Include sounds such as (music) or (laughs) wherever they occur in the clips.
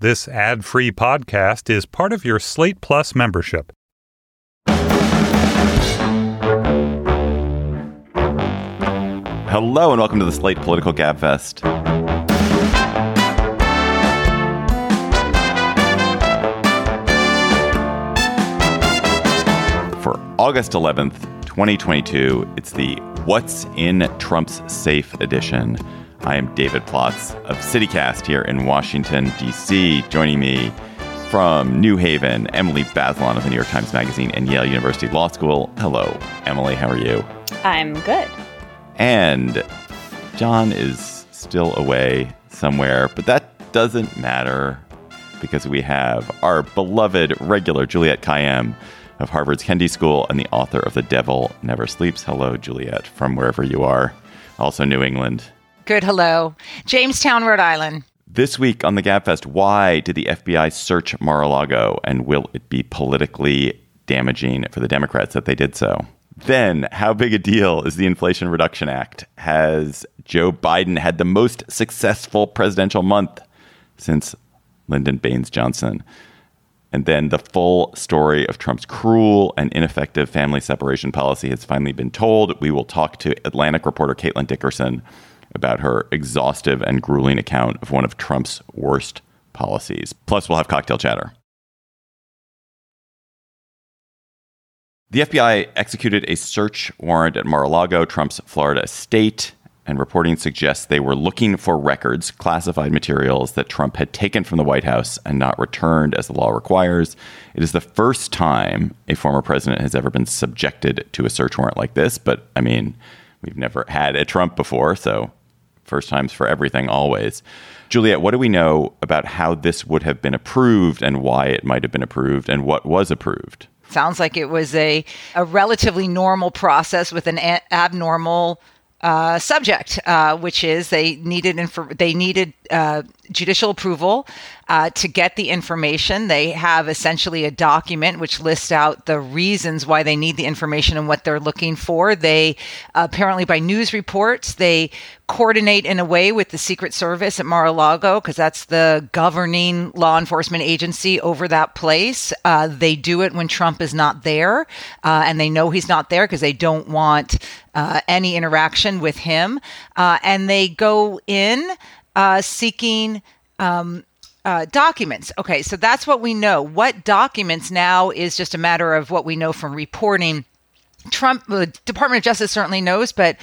This ad free podcast is part of your Slate Plus membership. Hello, and welcome to the Slate Political Gabfest. For August 11th, 2022, it's the What's in Trump's Safe edition. I am David Plotz of CityCast here in Washington, D.C. Joining me from New Haven, Emily Bazelon of the New York Times Magazine and Yale University Law School. Hello, Emily. How are you? I'm good. And John is still away somewhere, but that doesn't matter because we have our beloved regular Juliette Kayyem of Harvard's Kennedy School and the author of The Devil Never Sleeps. Hello, Juliette, from wherever you are, also New England. Good hello. Jamestown, Rhode Island. This week on the Gabfest, why did the FBI search Mar a Lago and will it be politically damaging for the Democrats that they did so? Then, how big a deal is the Inflation Reduction Act? Has Joe Biden had the most successful presidential month since Lyndon Baines Johnson? And then the full story of Trump's cruel and ineffective family separation policy has finally been told. We will talk to Atlantic reporter Caitlin Dickerson about her exhaustive and grueling account of one of Trump's worst policies. Plus, we'll have cocktail chatter. The FBI executed a search warrant at Mar a Lago, Trump's Florida estate, and reporting suggests they were looking for records, classified materials that Trump had taken from the White House and not returned as the law requires. It is the first time a former president has ever been subjected to a search warrant like this, but I mean, we've never had a Trump before, so first times for everything always. Juliette, what do we know about how this would have been approved and why it might have been approved and what was approved? Sounds like it was a, a relatively normal process with an a- abnormal uh, subject, uh, which is they needed they needed uh, judicial approval uh, to get the information. They have essentially a document which lists out the reasons why they need the information and what they're looking for. They apparently, by news reports, they coordinate in a way with the Secret Service at Mar-a-Lago because that's the governing law enforcement agency over that place. Uh, they do it when Trump is not there, uh, and they know he's not there because they don't want uh, any interaction with him. Uh, and they go in uh, seeking um, uh, documents. Okay, so that's what we know. What documents now is just a matter of what we know from reporting. Trump, the Department of Justice certainly knows, but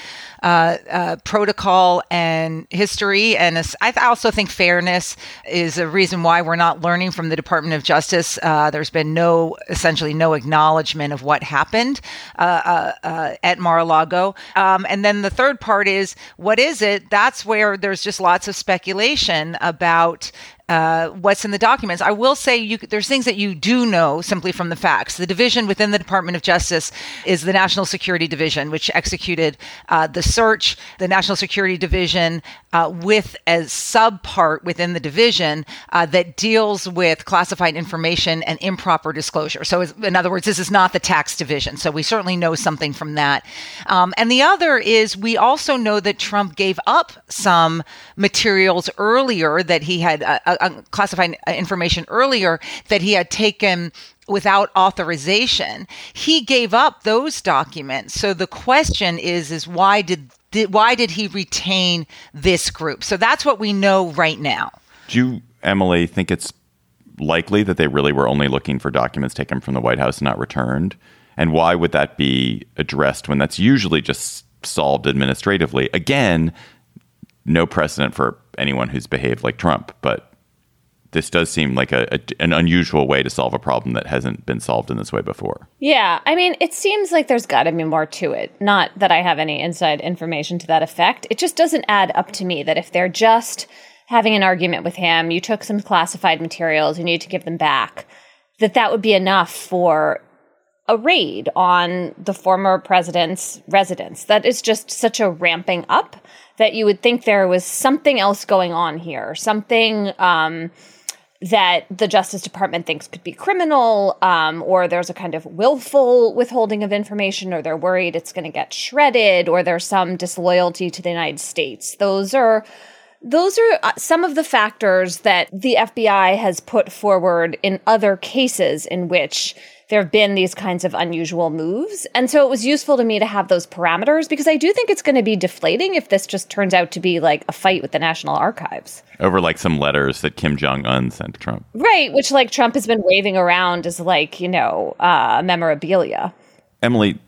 uh, uh, protocol and history, and I also think fairness is a reason why we're not learning from the Department of Justice. Uh, there's been no, essentially, no acknowledgement of what happened uh, uh, at Mar-a-Lago. Um, and then the third part is, what is it? That's where there's just lots of speculation about uh, what's in the documents. I will say you, there's things that you do know simply from the facts. The division within the Department of Justice is the National Security Division, which executed uh, the search. The National Security Division, uh, with a subpart within the division uh, that deals with classified information and improper disclosure. So, in other words, this is not the tax division. So we certainly know something from that. Um, and the other is we also know that Trump gave up some materials earlier that he had uh, uh, classified information earlier that he had taken without authorization. He gave up those documents. So the question is is why did, did why did he retain this group? So that's what we know right now. Do you emily think it's likely that they really were only looking for documents taken from the white house and not returned? And why would that be addressed when that's usually just solved administratively? Again no precedent for anyone who's behaved like trump but this does seem like a, a, an unusual way to solve a problem that hasn't been solved in this way before. Yeah, I mean, it seems like there's got to be more to it. Not that I have any inside information to that effect. It just doesn't add up to me that if they're just having an argument with him, you took some classified materials, you need to give them back, that that would be enough for a raid on the former president's residence. That is just such a ramping up that you would think there was something else going on here, something um, that the Justice Department thinks could be criminal, um, or there's a kind of willful withholding of information, or they're worried it's going to get shredded, or there's some disloyalty to the United States. Those are those are uh, some of the factors that the FBI has put forward in other cases in which there have been these kinds of unusual moves. And so it was useful to me to have those parameters because I do think it's going to be deflating if this just turns out to be like a fight with the National Archives. Over like some letters that Kim Jong un sent to Trump. Right, which like Trump has been waving around as like, you know, uh, memorabilia. Emily,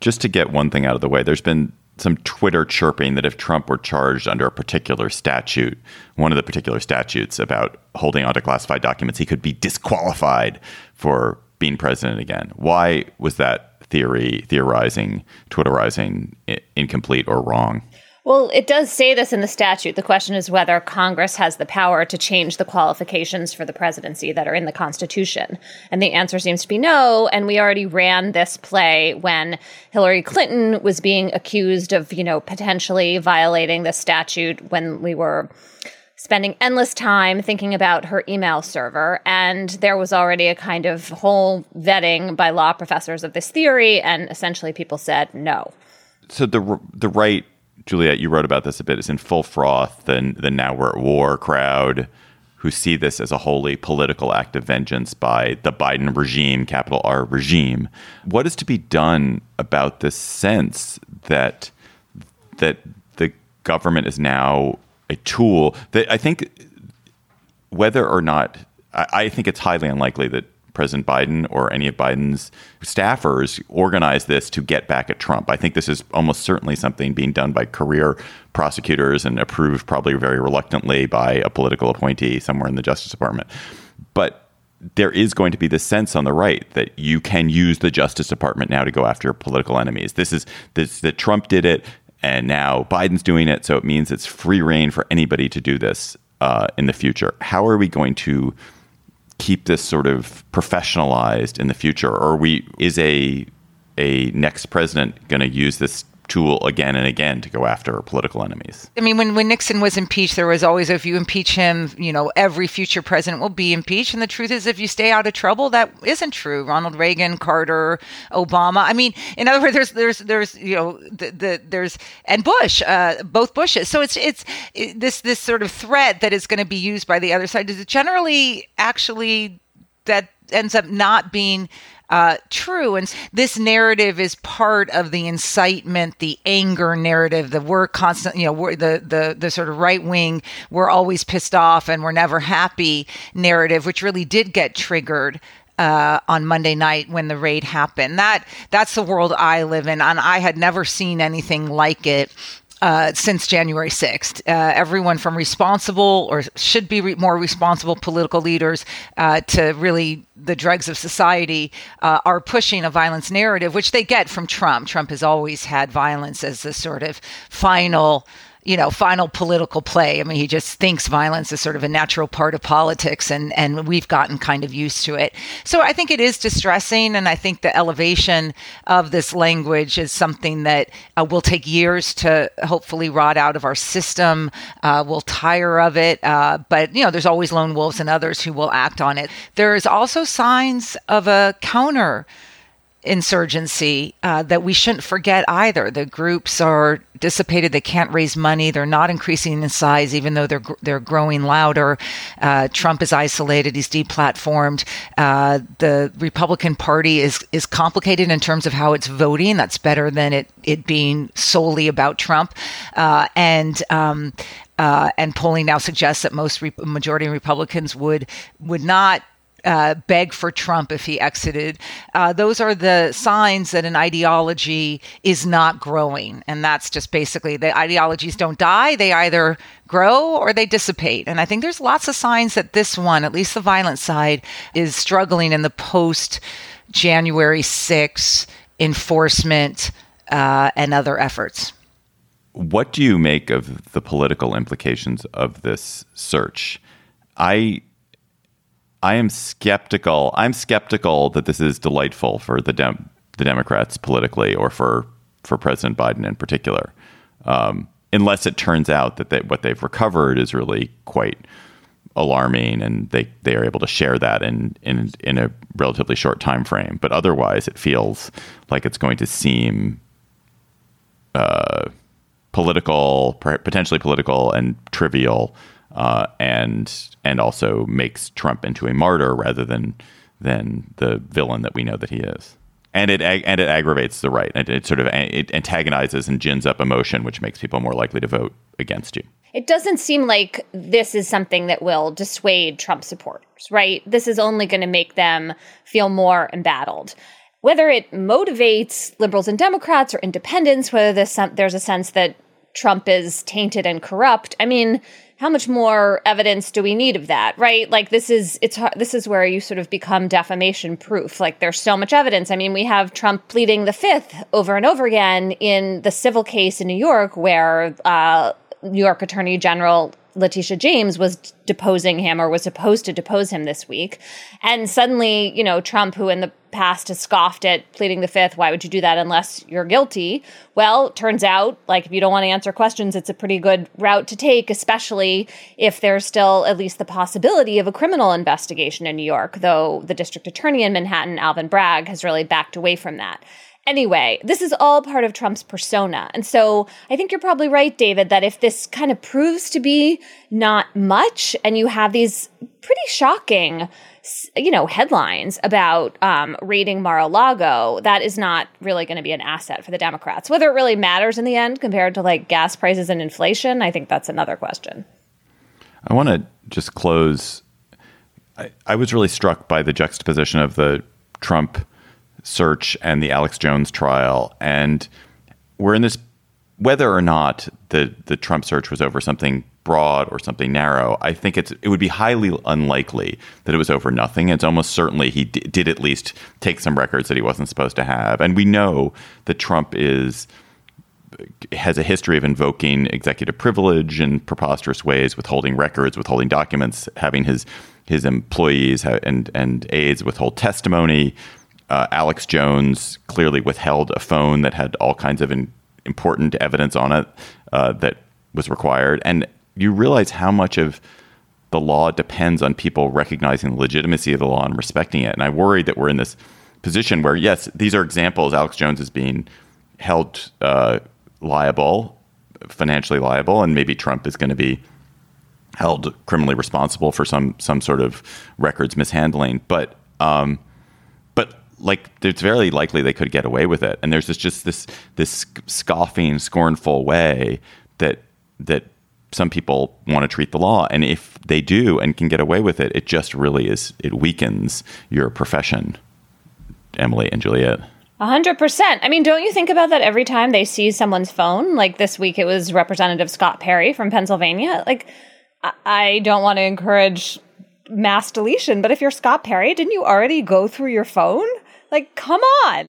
just to get one thing out of the way, there's been some Twitter chirping that if Trump were charged under a particular statute, one of the particular statutes about holding onto classified documents, he could be disqualified for being president again. Why was that theory, theorizing, Twitterizing incomplete or wrong? Well, it does say this in the statute. The question is whether Congress has the power to change the qualifications for the presidency that are in the Constitution. And the answer seems to be no. And we already ran this play when Hillary Clinton was being accused of, you know, potentially violating the statute when we were spending endless time thinking about her email server. And there was already a kind of whole vetting by law professors of this theory. And essentially, people said no. So the the right, Juliette, you wrote about this a bit, is in full froth. Then the now we're at war crowd who see this as a wholly political act of vengeance by the Biden regime, capital R regime. What is to be done about this sense that that the government is now a tool that I think whether or not I, I think it's highly unlikely that President Biden or any of Biden's staffers organized this to get back at Trump. I think this is almost certainly something being done by career prosecutors and approved probably very reluctantly by a political appointee somewhere in the Justice Department. But there is going to be this sense on the right that you can use the Justice Department now to go after political enemies. This is this that Trump did it. And now Biden's doing it, so it means it's free rein for anybody to do this uh, in the future. How are we going to keep this sort of professionalized in the future? Or we is a a next president going to use this tool again and again to go after political enemies. I mean, when, when Nixon was impeached, there was always, if you impeach him, you know, every future president will be impeached. And the truth is, if you stay out of trouble, that isn't true. Ronald Reagan, Carter, Obama. I mean, in other words, there's, there's, there's, you know, the, the there's, and Bush, uh, both Bushes. So it's, it's it, this, this sort of threat that is going to be used by the other side is it generally actually that ends up not being uh, true. And this narrative is part of the incitement, the anger narrative, the we're constant, you know, we're the the the sort of right wing, we're always pissed off and we're never happy narrative, which really did get triggered uh, on Monday night when the raid happened. That that's the world I live in, and I had never seen anything like it uh, since January 6th. Uh, everyone from responsible or should be re- more responsible political leaders uh, to really the dregs of society uh, are pushing a violence narrative, which they get from Trump. Trump has always had violence as the sort of final you know, final political play. I mean, he just thinks violence is sort of a natural part of politics, and and we've gotten kind of used to it. So I think it is distressing, and I think the elevation of this language is something that uh, will take years to hopefully rot out of our system. Uh, we'll tire of it, uh, but you know, there's always lone wolves and others who will act on it. There's also signs of a counter insurgency uh, that we shouldn't forget either. The groups are dissipated; they can't raise money. They're not increasing in size, even though they're they're growing louder. Uh, Trump is isolated; he's deplatformed. Uh, the Republican Party is is complicated in terms of how it's voting. That's better than it it being solely about Trump, uh, and. Um, uh, and polling now suggests that most re- majority Republicans would would not uh, beg for Trump if he exited. Uh, those are the signs that an ideology is not growing. And that's just basically the ideologies don't die. They either grow or they dissipate. And I think there's lots of signs that this one, at least the violent side, is struggling in the post January 6 enforcement uh, and other efforts. What do you make of the political implications of this search? I I am skeptical. I'm skeptical that this is delightful for the Dem- the Democrats politically, or for for President Biden in particular, um, unless it turns out that they, what they've recovered is really quite alarming, and they they are able to share that in in in a relatively short time frame. But otherwise, it feels like it's going to seem. Uh, political, potentially political, and trivial, uh, and and also makes Trump into a martyr rather than than the villain that we know that he is. And it and it aggravates the right, and it sort of it antagonizes and gins up emotion, which makes people more likely to vote against you. It doesn't seem like this is something that will dissuade Trump supporters, right? This is only going to make them feel more embattled whether it motivates liberals and Democrats or independents, whether there's a sense that Trump is tainted and corrupt. I mean, how much more evidence do we need of that, right? Like this is it's this is where you sort of become defamation proof. Like there's so much evidence. I mean, we have Trump pleading the fifth over and over again in the civil case in New York, where uh, New York Attorney General Letitia James was deposing him or was supposed to depose him this week. And suddenly, you know, Trump, who in the past has scoffed at pleading the fifth, why would you do that unless you're guilty? Well, turns out, like, if you don't want to answer questions, it's a pretty good route to take, especially if there's still at least the possibility of a criminal investigation in New York, though the district attorney in Manhattan, Alvin Bragg, has really backed away from that. Anyway, this is all part of Trump's persona. And so I think you're probably right, David, that if this kind of proves to be not much and you have these pretty shocking you know headlines about um, raiding Mar-a-Lago, that is not really going to be an asset for the Democrats. Whether it really matters in the end compared to like gas prices and inflation, I think that's another question. I want to just close. I, I was really struck by the juxtaposition of the Trump search and the Alex Jones trial. And we're in this whether or not the the Trump search was over something broad or something narrow, I think it's it would be highly unlikely that it was over nothing. It's almost certainly he d- did at least take some records that he wasn't supposed to have, and we know that Trump is has a history of invoking executive privilege in preposterous ways, withholding records, withholding documents, having his his employees and and aides withhold testimony uh, Alex Jones clearly withheld a phone that had all kinds of in, important evidence on it uh, that was required. And you realize how much of the law depends on people recognizing the legitimacy of the law and respecting it. And I worry that we're in this position where, yes, these are examples. Alex Jones is being held uh, liable, financially liable, and maybe Trump is going to be held criminally responsible for some some sort of records mishandling. But um, like it's very likely they could get away with it. And there's this, just this this scoffing, scornful way that that some people want to treat the law. And if they do and can get away with it, it just really is it weakens your profession. Emily and Juliette. A hundred percent. I mean, don't you think about that every time they see someone's phone? Like this week, it was Representative Scott Perry from Pennsylvania. Like, I don't want to encourage mass deletion, but if you're Scott Perry, didn't you already go through your phone? Like, come on.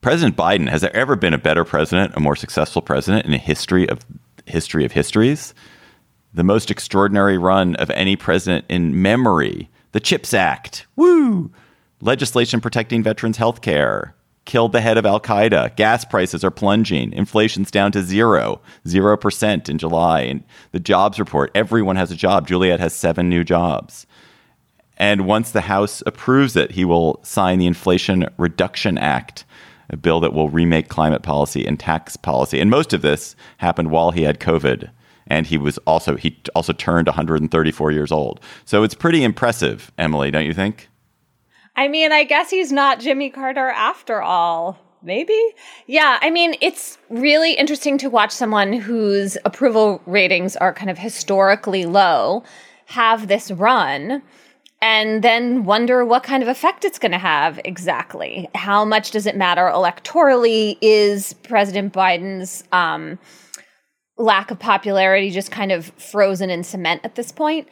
President Biden, has there ever been a better president, a more successful president in the history of history of histories? The most extraordinary run of any president in memory. The CHIPS Act. Woo! Legislation protecting veterans' health care. Killed the head of Al Qaeda. Gas prices are plunging. Inflation's down to zero, zero percent in July. And the jobs report, everyone has a job. Juliette has seven new jobs. And once the House approves it, he will sign the Inflation Reduction Act, a bill that will remake climate policy and tax policy. And most of this happened while he had COVID. And he was also he also turned 134 years old. So it's pretty impressive, Emily, don't you think? I mean, I guess he's not Jimmy Carter after all. Maybe. Yeah, I mean, it's really interesting to watch someone whose approval ratings are kind of historically low have this run and then wonder what kind of effect it's going to have exactly. How much does it matter electorally? Is President Biden's um, lack of popularity just kind of frozen in cement at this point?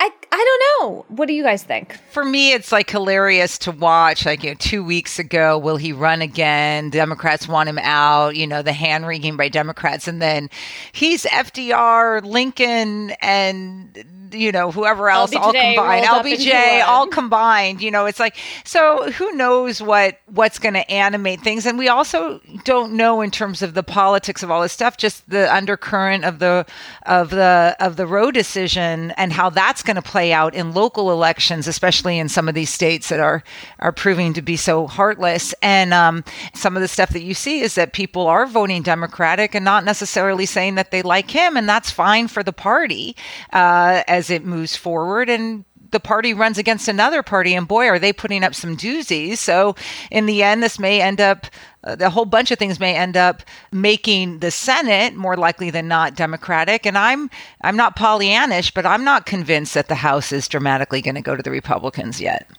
I, I don't know. What do you guys think? For me, it's like hilarious to watch. Like, you know, two weeks ago, will he run again? Democrats want him out, you know, the hand wringing by Democrats. And then he's FDR, Lincoln, and you know, whoever else, LBJ all combined, rolled up into LBJ, all combined. You know, it's like so. Who knows what what's going to animate things? And we also don't know in terms of the politics of all this stuff, just the undercurrent of the of the of the Roe decision and how that's going to play out in local elections, especially in some of these states that are are proving to be so heartless. And um, some of the stuff that you see is that people are voting Democratic and not necessarily saying that they like him, and that's fine for the party uh, as it moves forward. And the party runs against another party, and boy, are they putting up some doozies. So, in the end, this may end up, uh, the whole bunch of things may end up making the Senate more likely than not Democratic. And I'm, I'm not Pollyannish, but I'm not convinced that the House is dramatically going to go to the Republicans yet.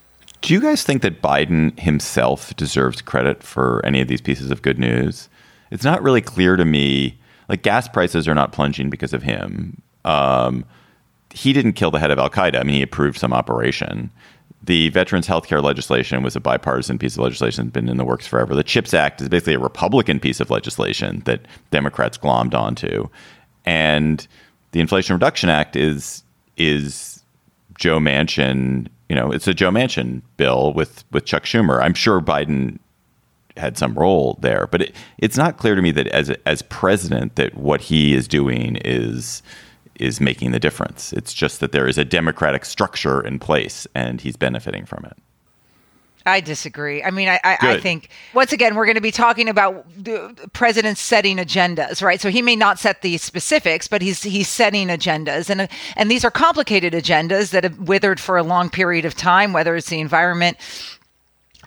Do you guys think that Biden himself deserves credit for any of these pieces of good news? It's not really clear to me. Like gas prices are not plunging because of him. Um, he didn't kill the head of Al Qaeda. I mean, he approved some operation. The veterans health care legislation was a bipartisan piece of legislation that's been in the works forever. The CHIPS Act is basically a Republican piece of legislation that Democrats glommed onto. And the Inflation Reduction Act is is Joe Manchin, you know, it's a Joe Manchin bill with with Chuck Schumer. I'm sure Biden had some role there, but it, it's not clear to me that as as president that what he is doing is is making the difference. It's just that there is a democratic structure in place and he's benefiting from it. I disagree. I mean, I, I, I think once again we're going to be talking about the presidents setting agendas, right? So he may not set the specifics, but he's he's setting agendas, and and these are complicated agendas that have withered for a long period of time. Whether it's the environment,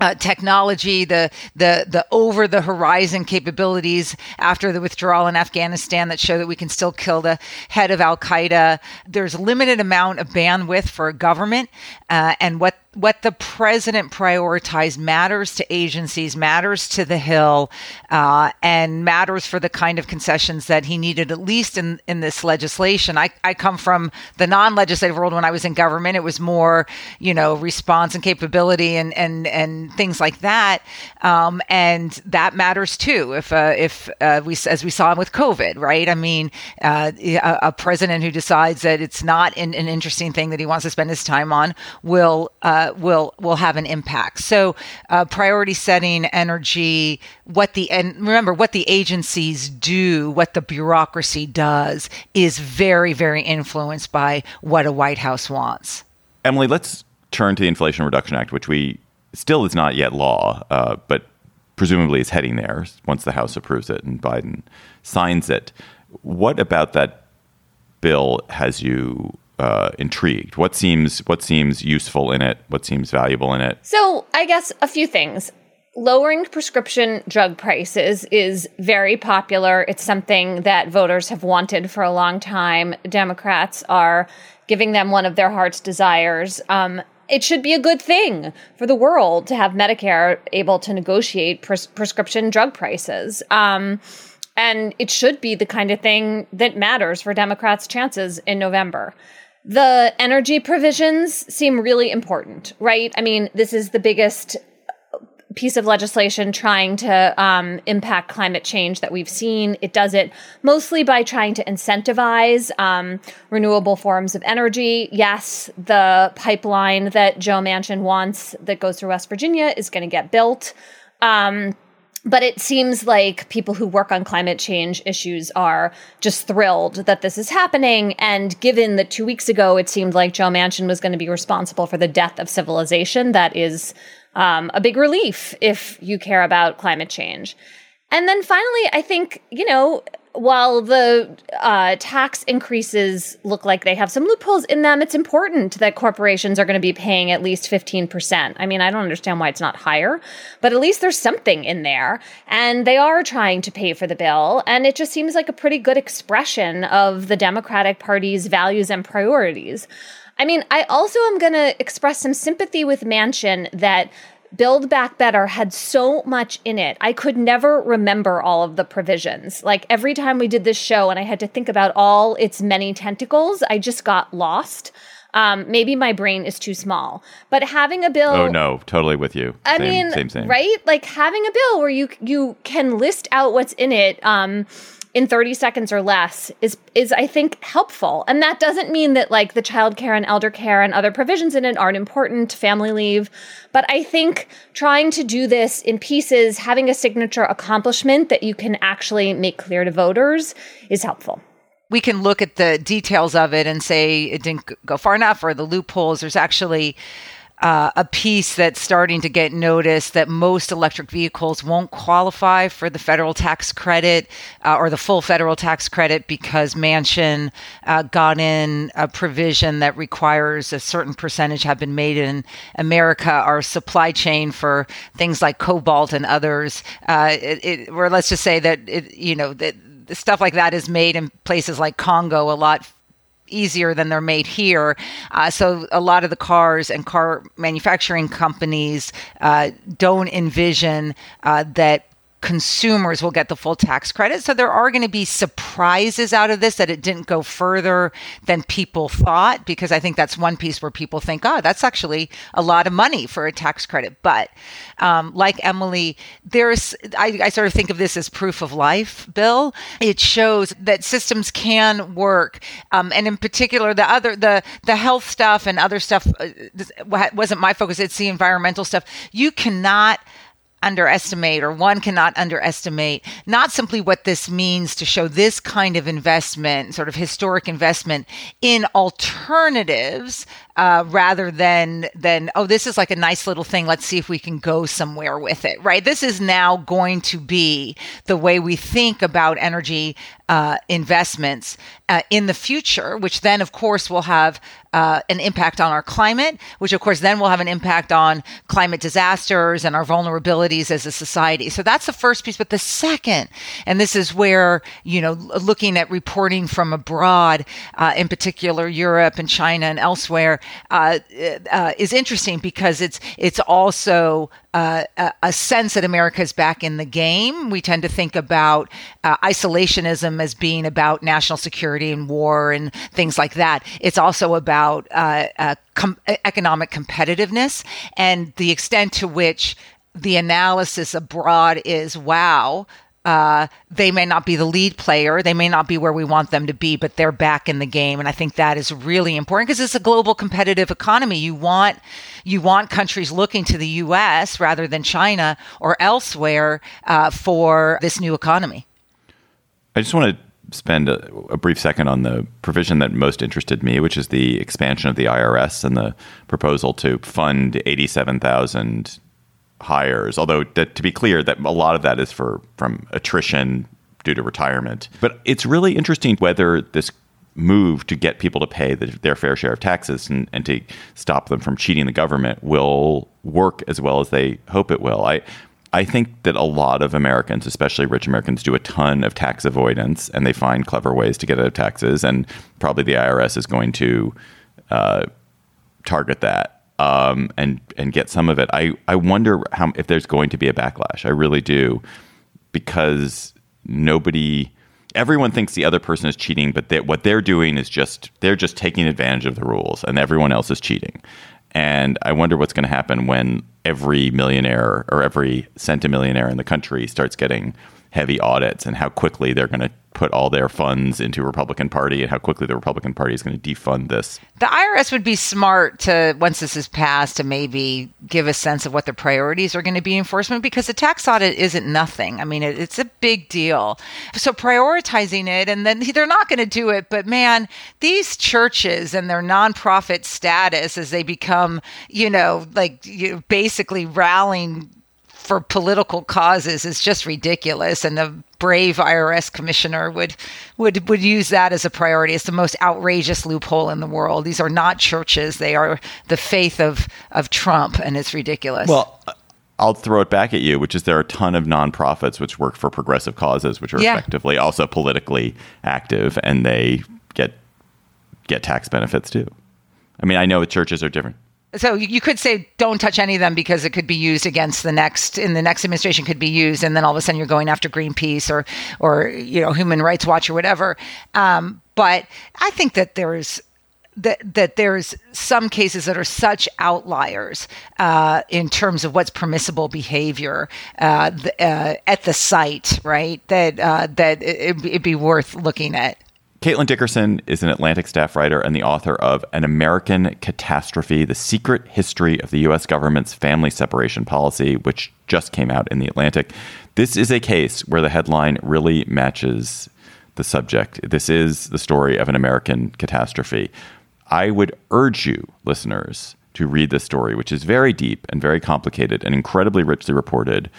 uh, technology, the the the over the horizon capabilities after the withdrawal in Afghanistan that show that we can still kill the head of Al Qaeda. There's a limited amount of bandwidth for a government, uh, and what what the president prioritized matters to agencies, matters to the Hill, uh, and matters for the kind of concessions that he needed, at least in, in this legislation. I, I come from the non legislative world when I was in government. It was more, you know, response and capability and, and, and things like that. Um, and that matters too. If, uh, if uh, we, as we saw with COVID, right? I mean, uh, a, a president who decides that it's not an, an interesting thing that he wants to spend his time on will, uh, will will have an impact. So, uh, priority setting, energy, what the and remember what the agencies do, what the bureaucracy does, is very very influenced by what a White House wants. Emily, let's turn to the Inflation Reduction Act, which we still is not yet law, uh, but presumably is heading there once the House approves it and Biden signs it. What about that bill has you uh, intrigued? What seems what seems useful in it? What seems valuable in it? So, I guess a few things. Lowering prescription drug prices is very popular. It's something that voters have wanted for a long time. Democrats are giving them one of their heart's desires. Um, it should be a good thing for the world to have Medicare able to negotiate pres- prescription drug prices. Um, and it should be the kind of thing that matters for Democrats' chances in November. The energy provisions seem really important, right? I mean, this is the biggest piece of legislation trying to um, impact climate change that we've seen. It does it mostly by trying to incentivize um, renewable forms of energy. Yes, the pipeline that Joe Manchin wants that goes through West Virginia is going to get built. Um, but it seems like people who work on climate change issues are just thrilled that this is happening. And given that two weeks ago it seemed like Joe Manchin was going to be responsible for the death of civilization, that is um, a big relief if you care about climate change. And then finally, I think, you know, while the uh, tax increases look like they have some loopholes in them, it's important that corporations are going to be paying at least 15%. I mean, I don't understand why it's not higher, but at least there's something in there. And they are trying to pay for the bill. And it just seems like a pretty good expression of the Democratic Party's values and priorities. I mean, I also am going to express some sympathy with Manchin that Build Back Better had so much in it. I could never remember all of the provisions. Like every time we did this show and I had to think about all its many tentacles, I just got lost. Um, maybe my brain is too small, but having a bill. Oh no, totally with you. I Same, mean, same, same. right? Like having a bill where you you can list out what's in it. Um, in 30 seconds or less is is I think helpful. And that doesn't mean that like the child care and elder care and other provisions in it aren't important, family leave, but I think trying to do this in pieces, having a signature accomplishment that you can actually make clear to voters is helpful we can look at the details of it and say it didn't go far enough or the loopholes. There's actually uh, a piece that's starting to get noticed that most electric vehicles won't qualify for the federal tax credit uh, or the full federal tax credit because Manchin uh, got in a provision that requires a certain percentage have been made in America. Our supply chain for things like cobalt and others, uh, it, it, or let's just say that it, you know that stuff like that is made in places like Congo a lot easier than they're made here. Uh, so a lot of the cars and car manufacturing companies uh, don't envision uh, that consumers will get the full tax credit. So there are going to be surprises out of this that it didn't go further than people thought, because I think that's one piece where people think, oh, that's actually a lot of money for a tax credit. But um, like Emily, there's, I, I sort of think of this as proof of life, Bill. It shows that systems can work. Um, and in particular, the other, the, the health stuff and other stuff uh, wasn't my focus. It's the environmental stuff. You cannot underestimate or one cannot underestimate not simply what this means to show this kind of investment sort of historic investment in alternatives uh, rather than than oh this is like a nice little thing. Let's see if we can go somewhere with it right? This is now going to be the way we think about energy uh, investments uh, in the future which then of course will have uh, an impact on our climate which of course then will have an impact on climate disasters and our vulnerabilities as a society. So that's the first piece. But the second and this is where you know looking at reporting from abroad uh, in particular europe and china and elsewhere uh, uh, is interesting because it's it's also uh, a sense that America is back in the game. We tend to think about uh, isolationism as being about national security and war and things like that. It's also about uh, uh, com- economic competitiveness and the extent to which the analysis abroad is wow uh, they may not be the lead player. They may not be where we want them to be, but they're back in the game. And I think that is really important because it's a global competitive economy. You want you want countries looking to the U.S. rather than China or elsewhere uh, for this new economy. I just want to spend a, a, brief second on the provision that most interested me, which is the expansion of the IRS and the proposal to fund eighty-seven thousand hires. Although that, to be clear, that a lot of that is for from attrition due to retirement. But it's really interesting whether this move to get people to pay the, their fair share of taxes and, and to stop them from cheating the government will work as well as they hope it will. I I think that a lot of Americans, especially rich Americans, do a ton of tax avoidance and they find clever ways to get out of taxes. And probably the IRS is going to uh, target that um, and and get some of it. I I wonder how if there's going to be a backlash. I really do, because nobody, everyone thinks the other person is cheating, but they, what they're doing is just they're just taking advantage of the rules, and everyone else is cheating. And I wonder what's going to happen when every millionaire or every centimillionaire in the country starts getting heavy audits, and how quickly they're going to put all their funds into Republican Party and how quickly the Republican Party is going to defund this. The IRS would be smart to once this is passed to maybe give a sense of what the priorities are going to be enforcement because the tax audit isn't nothing. I mean, it, it's a big deal. So prioritizing it and then (laughs) they're not going to do it, but man, these churches and their nonprofit status as they become, you know, like you know, basically rallying for political causes is just ridiculous and the brave IRS commissioner would would would use that as a priority. It's the most outrageous loophole in the world. These are not churches; they are the faith of of Trump, and it's ridiculous. Well. I'll throw it back at you, which is there are a ton of nonprofits which work for progressive causes, which are yeah. effectively also politically active, and they get get tax benefits too. I mean, I know churches are different so you could say don't touch any of them because it could be used against the next in the next administration could be used and then all of a sudden you're going after greenpeace or or you know human rights watch or whatever um, but i think that there's that that there's some cases that are such outliers uh, in terms of what's permissible behavior uh, the, uh, at the site, right? That uh, that it, it'd be worth looking at. Caitlin Dickerson is an Atlantic staff writer and the author of An American Catastrophe The Secret History of the U.S. Government's Family Separation Policy, which just came out in The Atlantic. This is a case where the headline really matches the subject. This is the story of an American catastrophe. I would urge you, listeners, to read this story, which is very deep and very complicated and incredibly richly reported.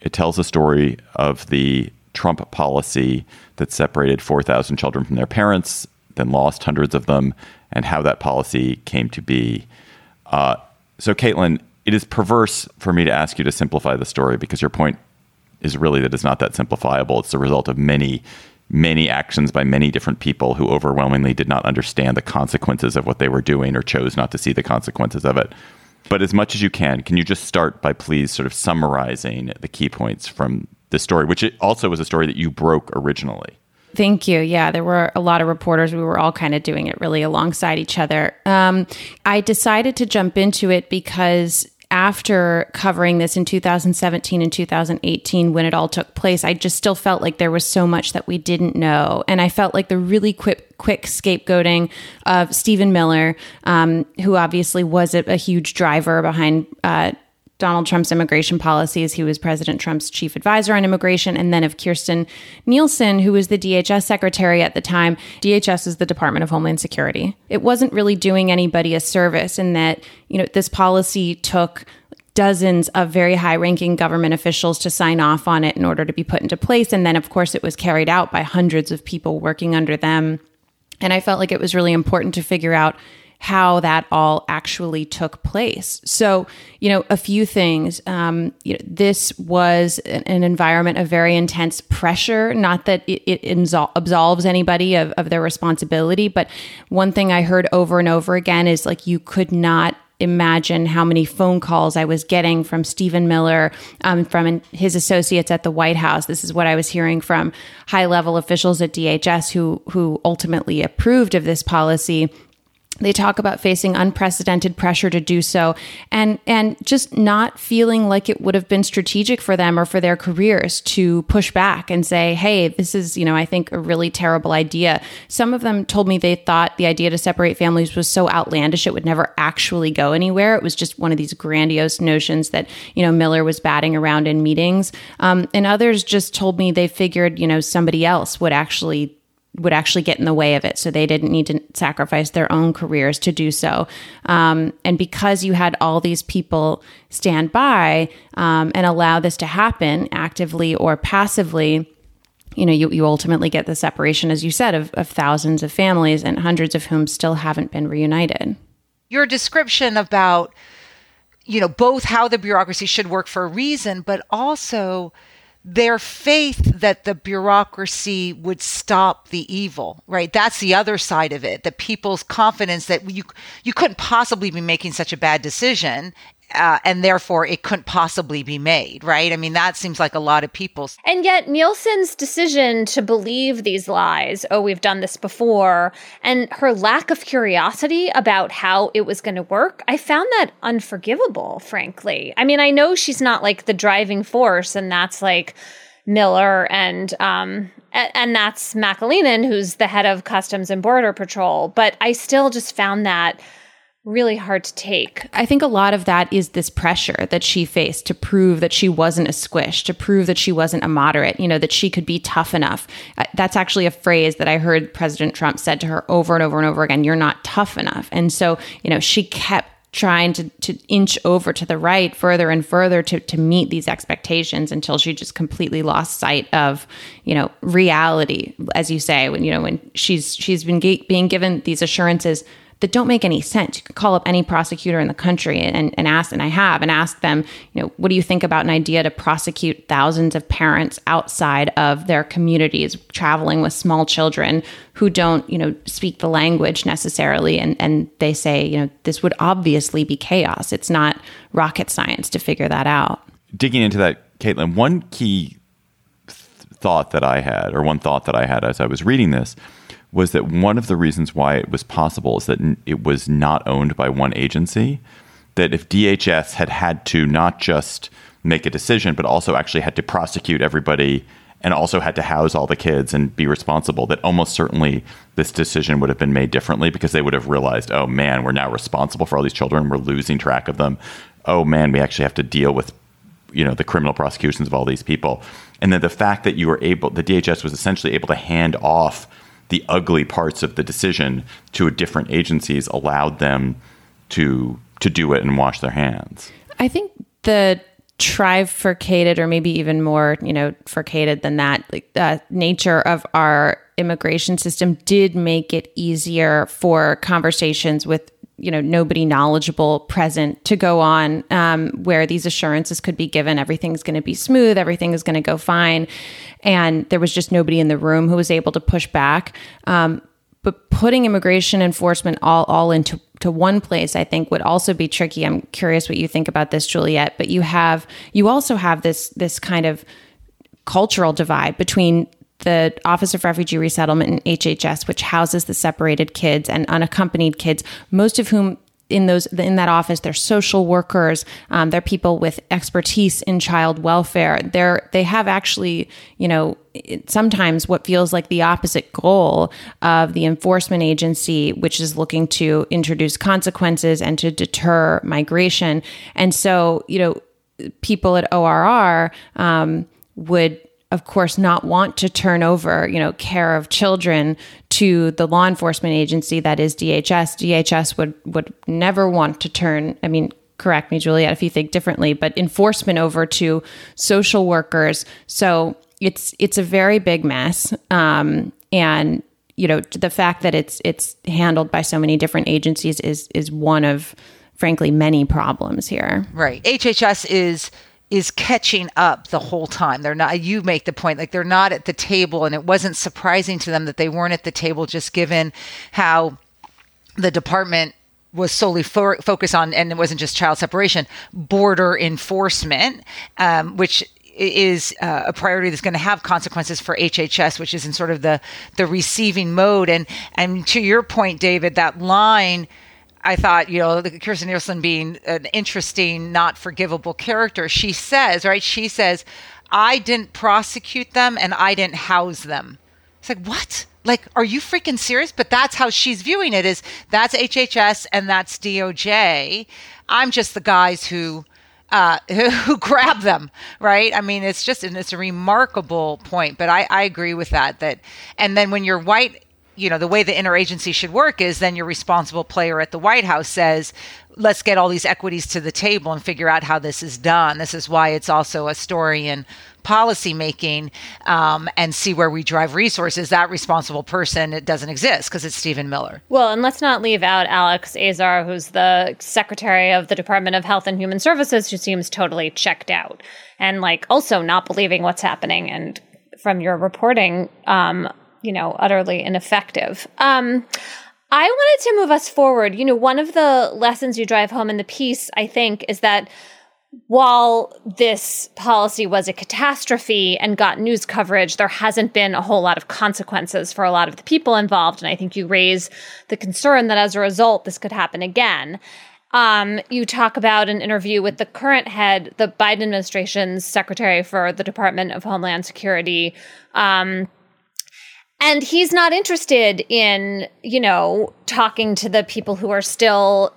It tells the story of the Trump policy that separated 4,000 children from their parents, then lost hundreds of them, and how that policy came to be. Uh, so, Caitlin, it is perverse for me to ask you to simplify the story because your point is really that it's not that simplifiable. It's the result of many many actions by many different people who overwhelmingly did not understand the consequences of what they were doing or chose not to see the consequences of it. But as much as you can, can you just start by please sort of summarizing the key points from the story, which it also was a story that you broke originally? Thank you. Yeah, there were a lot of reporters. We were all kind of doing it really alongside each other. Um, I decided to jump into it because after covering this in 2017 and 2018 when it all took place i just still felt like there was so much that we didn't know and i felt like the really quick quick scapegoating of stephen miller um, who obviously was a, a huge driver behind uh, Donald Trump's immigration policies. He was President Trump's chief advisor on immigration, and then of Kirstjen Nielsen, who was the DHS secretary at the time. DHS is the Department of Homeland Security. It wasn't really doing anybody a service in that, you know, this policy took dozens of very high ranking government officials to sign off on it in order to be put into place. And then, of course, it was carried out by hundreds of people working under them. And I felt like it was really important to figure out how that all actually took place. So, you know, a few things. Um, you know, this was an, environment of very intense pressure. Not that it, it insol- absolves anybody of, of their responsibility, but one thing I heard over and over again is like you could not imagine how many phone calls I was getting from Stephen Miller, um, from his associates at the White House. This is what I was hearing from high level officials at DHS who who ultimately approved of this policy they talk about facing unprecedented pressure to do so and and just not feeling like it would have been strategic for them or for their careers to push back and say hey this is you know i think a really terrible idea. Some of them told me they thought the idea to separate families was so outlandish it would never actually go anywhere. It was just one of these grandiose notions that you know miller was batting around in meetings. Um, and others just told me they figured you know somebody else would actually would actually get in the way of it. So they didn't need to sacrifice their own careers to do so. Um, and because you had all these people stand by um, and allow this to happen actively or passively, you know, you, you ultimately get the separation, as you said, of, of thousands of families and hundreds of whom still haven't been reunited. Your description about, you know, both how the bureaucracy should work for a reason, but also their faith that the bureaucracy would stop the evil right? That's the other side of it the people's confidence that you you couldn't possibly be making such a bad decision uh, and therefore it couldn't possibly be made, right? I mean, that seems like a lot of people's. And yet, Nielsen's decision to believe these lies, oh, we've done this before, and her lack of curiosity about how it was going to work, I found that unforgivable, frankly. I mean, I know she's not like the driving force, and that's like Miller and, um, and that's McAleenan, who's the head of Customs and Border Patrol. But I still just found that really hard to take. I think a lot of that is this pressure that she faced to prove that she wasn't a squish, to prove that she wasn't a moderate, you know, that she could be tough enough. That's actually a phrase that I heard President Trump said to her over and over and over again, you're not tough enough. And so, you know, she kept trying to, to inch over to the right further and further to, to meet these expectations until she just completely lost sight of you know reality as you say when you know when she's she's been ge- being given these assurances that don't make any sense. You can call up any prosecutor in the country and, and ask, and I have, and ask them, you know, what do you think about an idea to prosecute thousands of parents outside of their communities traveling with small children who don't, you know, speak the language necessarily? And, and they say, you know, this would obviously be chaos. It's not rocket science to figure that out. Digging into that, Caitlin, one key th- thought that I had, or one thought that I had as I was reading this, was that one of the reasons why it was possible is that it was not owned by one agency. That if DHS had had to not just make a decision, but also actually had to prosecute everybody and also had to house all the kids and be responsible, that almost certainly this decision would have been made differently because they would have realized, oh man, we're now responsible for all these children. We're losing track of them. Oh man, we actually have to deal with you know the criminal prosecutions of all these people. And then the fact that you were able, the DHS was essentially able to hand off the ugly parts of the decision to different agencies allowed them to to do it and wash their hands. I think the trifurcated or maybe even more you know furcated than that like the nature of our immigration system did make it easier for conversations with you know nobody knowledgeable present to go on um, where these assurances could be given everything's going to be smooth everything is going to go fine. And there was just nobody in the room who was able to push back. Um, but putting immigration enforcement all, all into to one place i think would also be tricky. I'm curious what you think about this juliette but you have you also have this this kind of cultural divide between the Office of Refugee Resettlement and HHS, which houses the separated kids and unaccompanied kids, most of whom in those in that office they're social workers um, they're people with expertise in child welfare. They're they have actually you know sometimes what feels like the opposite goal of the enforcement agency which is looking to introduce consequences and to deter migration. And so you know people at orr um, would of course not want to turn over you know care of children to the law enforcement agency that is DHS DHS would would never want to turn I mean correct me Juliette if you think differently but enforcement over to social workers. So it's it's a very big mess. Um, and you know the fact that it's it's handled by so many different agencies is is one of frankly many problems here. Right. HHS is is catching up the whole time. They're not, you make the point, like they're not at the table. And it wasn't surprising to them that they weren't at the table, just given how the department was solely fo- focused on, and it wasn't just child separation, border enforcement, um, which is uh, a priority that's going to have consequences for HHS, which is in sort of the the receiving mode. And and to your point, David, that line I thought, you know, Kirstjen Nielsen being an interesting, not forgivable character, she says, right? She says, I didn't prosecute them and I didn't house them. It's like, what? Like, are you freaking serious? But that's how she's viewing it is that's HHS and that's DOJ. I'm just the guys who uh, (laughs) who grab them, right? I mean, it's just, and it's a remarkable point, but I, I agree with that. That, and then when you're white you know, the way the interagency should work is then your responsible player at the White House says, let's get all these equities to the table and figure out how this is done. This is why it's also a story in policy making um, and see where we drive resources. That responsible person it doesn't exist because it's Stephen Miller. Well, and let's not leave out Alex Azar, who's the secretary of the Department of Health and Human Services, who seems totally checked out and like also not believing what's happening. And from your reporting, um, you know, utterly ineffective. Um, I wanted to move us forward. You know, one of the lessons you drive home in the piece, I think, is that while this policy was a catastrophe and got news coverage, there hasn't been a whole lot of consequences for a lot of the people involved. And I think you raise the concern that as a result, this could happen again. Um, you talk about an interview with the current head, the Biden administration's secretary for the Department of Homeland Security, um, and he's not interested in, you know, talking to the people who are still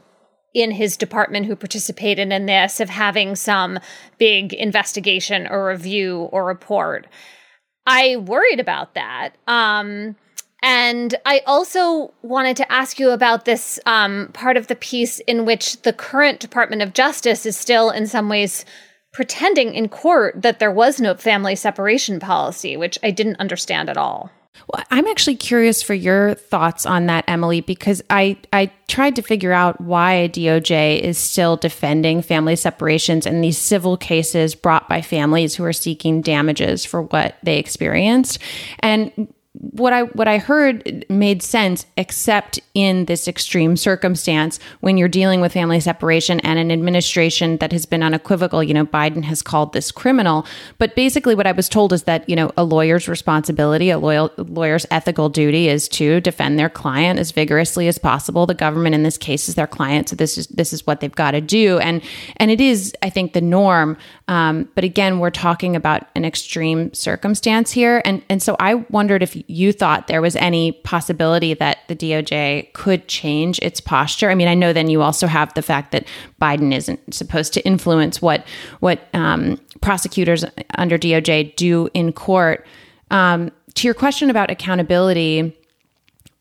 in his department who participated in this, of having some big investigation or review or report. I worried about that. Um, and I also wanted to ask you about this um, part of the piece in which the current Department of Justice is still, in some ways, pretending in court that there was no family separation policy, which I didn't understand at all. Well, I'm actually curious for your thoughts on that, Emily, because I, I tried to figure out why DOJ is still defending family separations in these civil cases brought by families who are seeking damages for what they experienced. And what I what I heard made sense, except in this extreme circumstance when you're dealing with family separation and an administration that has been unequivocal. You know, Biden has called this criminal, but basically, what I was told is that you know a lawyer's responsibility, a loyal lawyer's ethical duty, is to defend their client as vigorously as possible. The government, in this case, is their client, so this is this is what they've got to do, and and it is, I think, the norm. Um, but again, we're talking about an extreme circumstance here, and and so I wondered if you thought there was any possibility that the DOJ could change its posture. I mean, I know then you also have the fact that Biden isn't supposed to influence what what um, prosecutors under DOJ do in court. Um, to your question about accountability,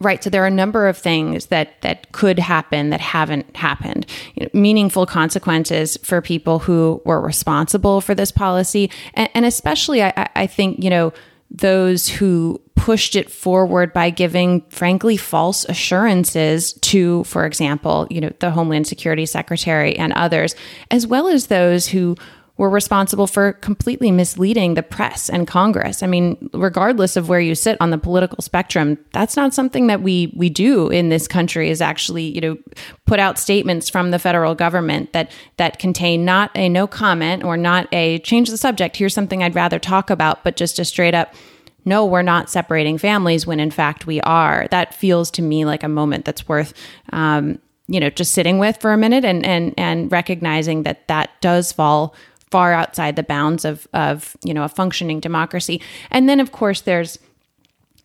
right? So there are a number of things that that could happen that haven't happened. You know, meaningful consequences for people who were responsible for this policy, and, and especially, I, I think you know those who pushed it forward by giving frankly false assurances to for example you know the homeland security secretary and others as well as those who were responsible for completely misleading the press and Congress. I mean, regardless of where you sit on the political spectrum, that's not something that we we do in this country is actually, you know, put out statements from the federal government that that contain not a no comment or not a change the subject, here's something I'd rather talk about, but just a straight up no, we're not separating families when in fact we are. That feels to me like a moment that's worth um, you know just sitting with for a minute and and and recognizing that that does fall far outside the bounds of of you know a functioning democracy. And then of course there's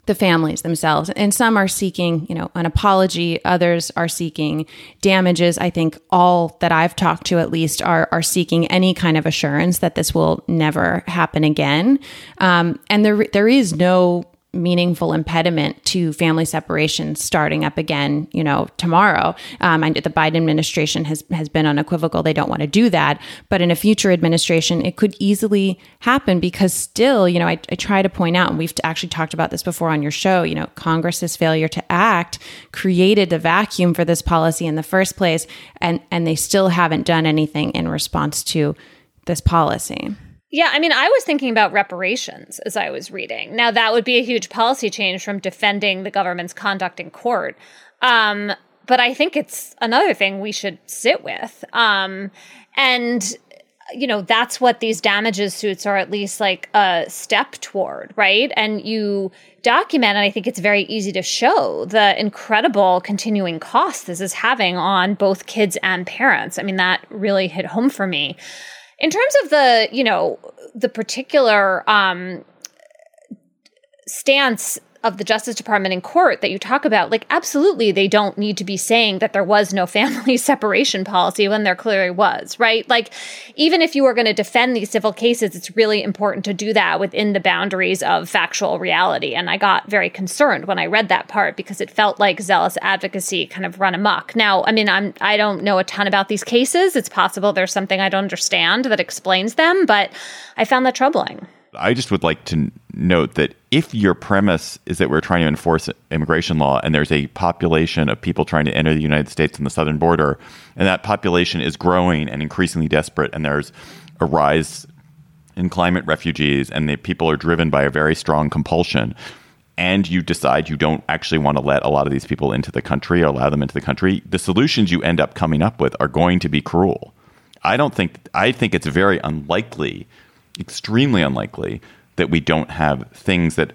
the families themselves. And some are seeking you know an apology. Others are seeking damages. I think all that i've talked to at least are are seeking any kind of assurance that this will never happen again. Um, and there there is no meaningful impediment to family separation starting up again, you know, tomorrow. Um, and the Biden administration has has been unequivocal; they don't want to do that. But in a future administration, it could easily happen because still, you know, I, I try to point out, and we've actually talked about this before on your show. You know, Congress's failure to act created the vacuum for this policy in the first place, and and they still haven't done anything in response to this policy. Yeah, I mean, I was thinking about reparations as I was reading. Now, that would be a huge policy change from defending the government's conduct in court. Um, but I think it's another thing we should sit with. Um, and you know that's what these damages suits are at least like a step toward right and you document and i think it's very easy to show the incredible continuing cost this is having on both kids and parents i mean that really hit home for me in terms of the, you know, the particular um, stance of the Justice Department in court that you talk about, like, absolutely, they don't need to be saying that there was no (laughs) family separation policy when there clearly was, right? Like, even if you are going to defend these civil cases, it's really important to do that within the boundaries of factual reality. And I got very concerned when I read that part because it felt like zealous advocacy kind of run amok. Now, I mean, I'm I don't know a ton about these cases. It's possible there's something I don't understand that explains them, but I found that troubling. I just would like to note that if your premise is that we're trying to enforce immigration law and there's a population of people trying to enter the United States on the southern border, and that population is growing and increasingly desperate, and there's a rise in climate refugees, and the people are driven by a very strong compulsion, and you decide you don't actually want to let a lot of these people into the country or allow them into the country, the solutions you end up coming up with are going to be cruel. I don't think I think it's very unlikely extremely unlikely that we don't have things that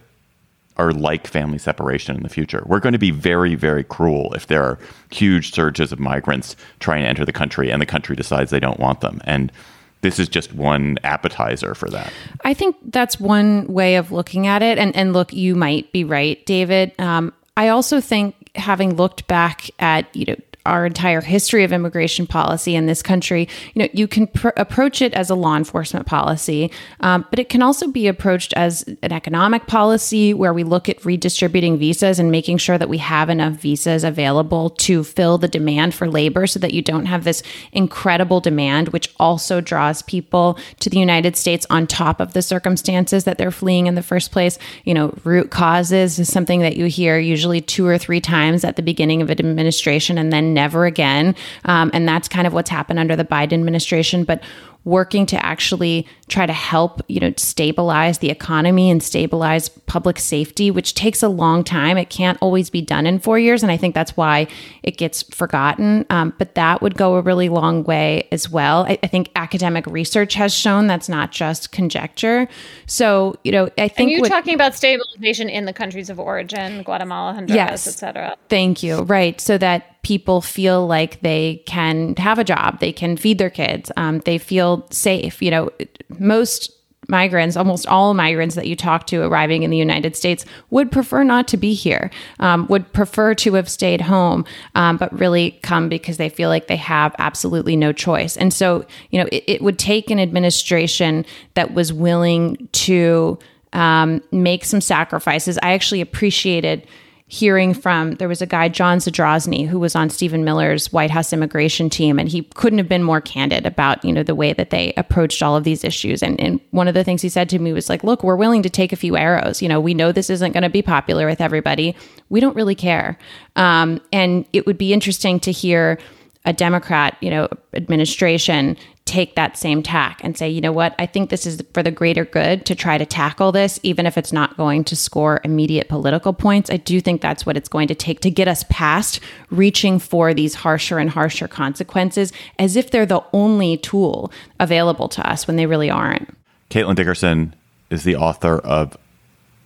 are like family separation in the future. We're going to be very, very cruel if there are huge surges of migrants trying to enter the country and the country decides they don't want them. And this is just one appetizer for that. I think that's one way of looking at it. And, and look, you might be right, David. Um, I also think having looked back at, you know, our entire history of immigration policy in this country, you know, you can pr- approach it as a law enforcement policy, um, but it can also be approached as an economic policy where we look at redistributing visas and making sure that we have enough visas available to fill the demand for labor so that you don't have this incredible demand, which also draws people to the United States on top of the circumstances that they're fleeing in the first place. You know, root causes is something that you hear usually two or three times at the beginning of an administration and then never again. Um, and that's kind of what's happened under the Biden administration. But working to actually try to help, you know, stabilize the economy and stabilize public safety, which takes a long time. It can't always be done in four years. And I think that's why it gets forgotten. Um, but that would go a really long way as well. I, I, think academic research has shown that's not just conjecture. So, you know, I think. Are you talking about stabilization in the countries of origin, Guatemala, Honduras, yes, etc.? Thank you. Right. So that people feel like they can have a job, they can feed their kids, um, they feel safe. You know, most migrants, almost all migrants that you talk to arriving in the United States would prefer not to be here, um, would prefer to have stayed home, um, but really come because they feel like they have absolutely no choice. And so, you know, it, it would take an administration that was willing to um, make some sacrifices. I actually appreciated hearing from there was a guy John Zadrozny who was on Stephen Miller's White House immigration team and he couldn't have been more candid about you know the way that they approached all of these issues. And, and one of the things he said to me was like look we're willing to take a few arrows. You know we know this isn't going to be popular with everybody. We don't really care. Um, and it would be interesting to hear a Democrat, you know, administration take that same tack and say, you know what, I think this is for the greater good to try to tackle this, even if it's not going to score immediate political points. I do think that's what it's going to take to get us past reaching for these harsher and harsher consequences as if they're the only tool available to us when they really aren't. Caitlin Dickerson is the author of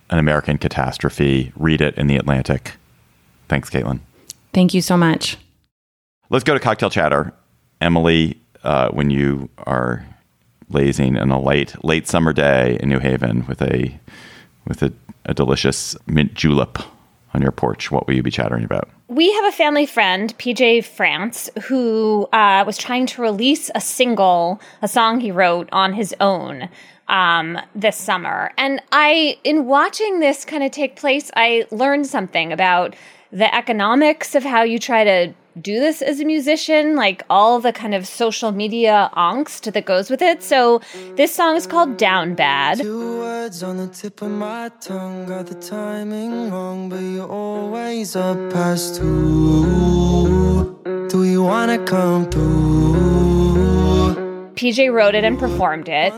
An American Catastrophe. Read it in The Atlantic. Thanks, Caitlin. Thank you so much. Let's go to cocktail chatter. Emily, uh, when you are lazing in a late late summer day in New Haven with a with a, a delicious mint julep on your porch, what will you be chattering about? We have a family friend, PJ Frantz, who uh, was trying to release a single, a song he wrote on his own um, this summer. And I, in watching this kind of take place, I learned something about the economics of how you try to do this as a musician, like all the kind of social media angst that goes with it. So this song is called Down Bad. Two words on the tip of my tongue, got the timing wrong, but you're always up past two. Do you wanna come through? PJ wrote it and performed it.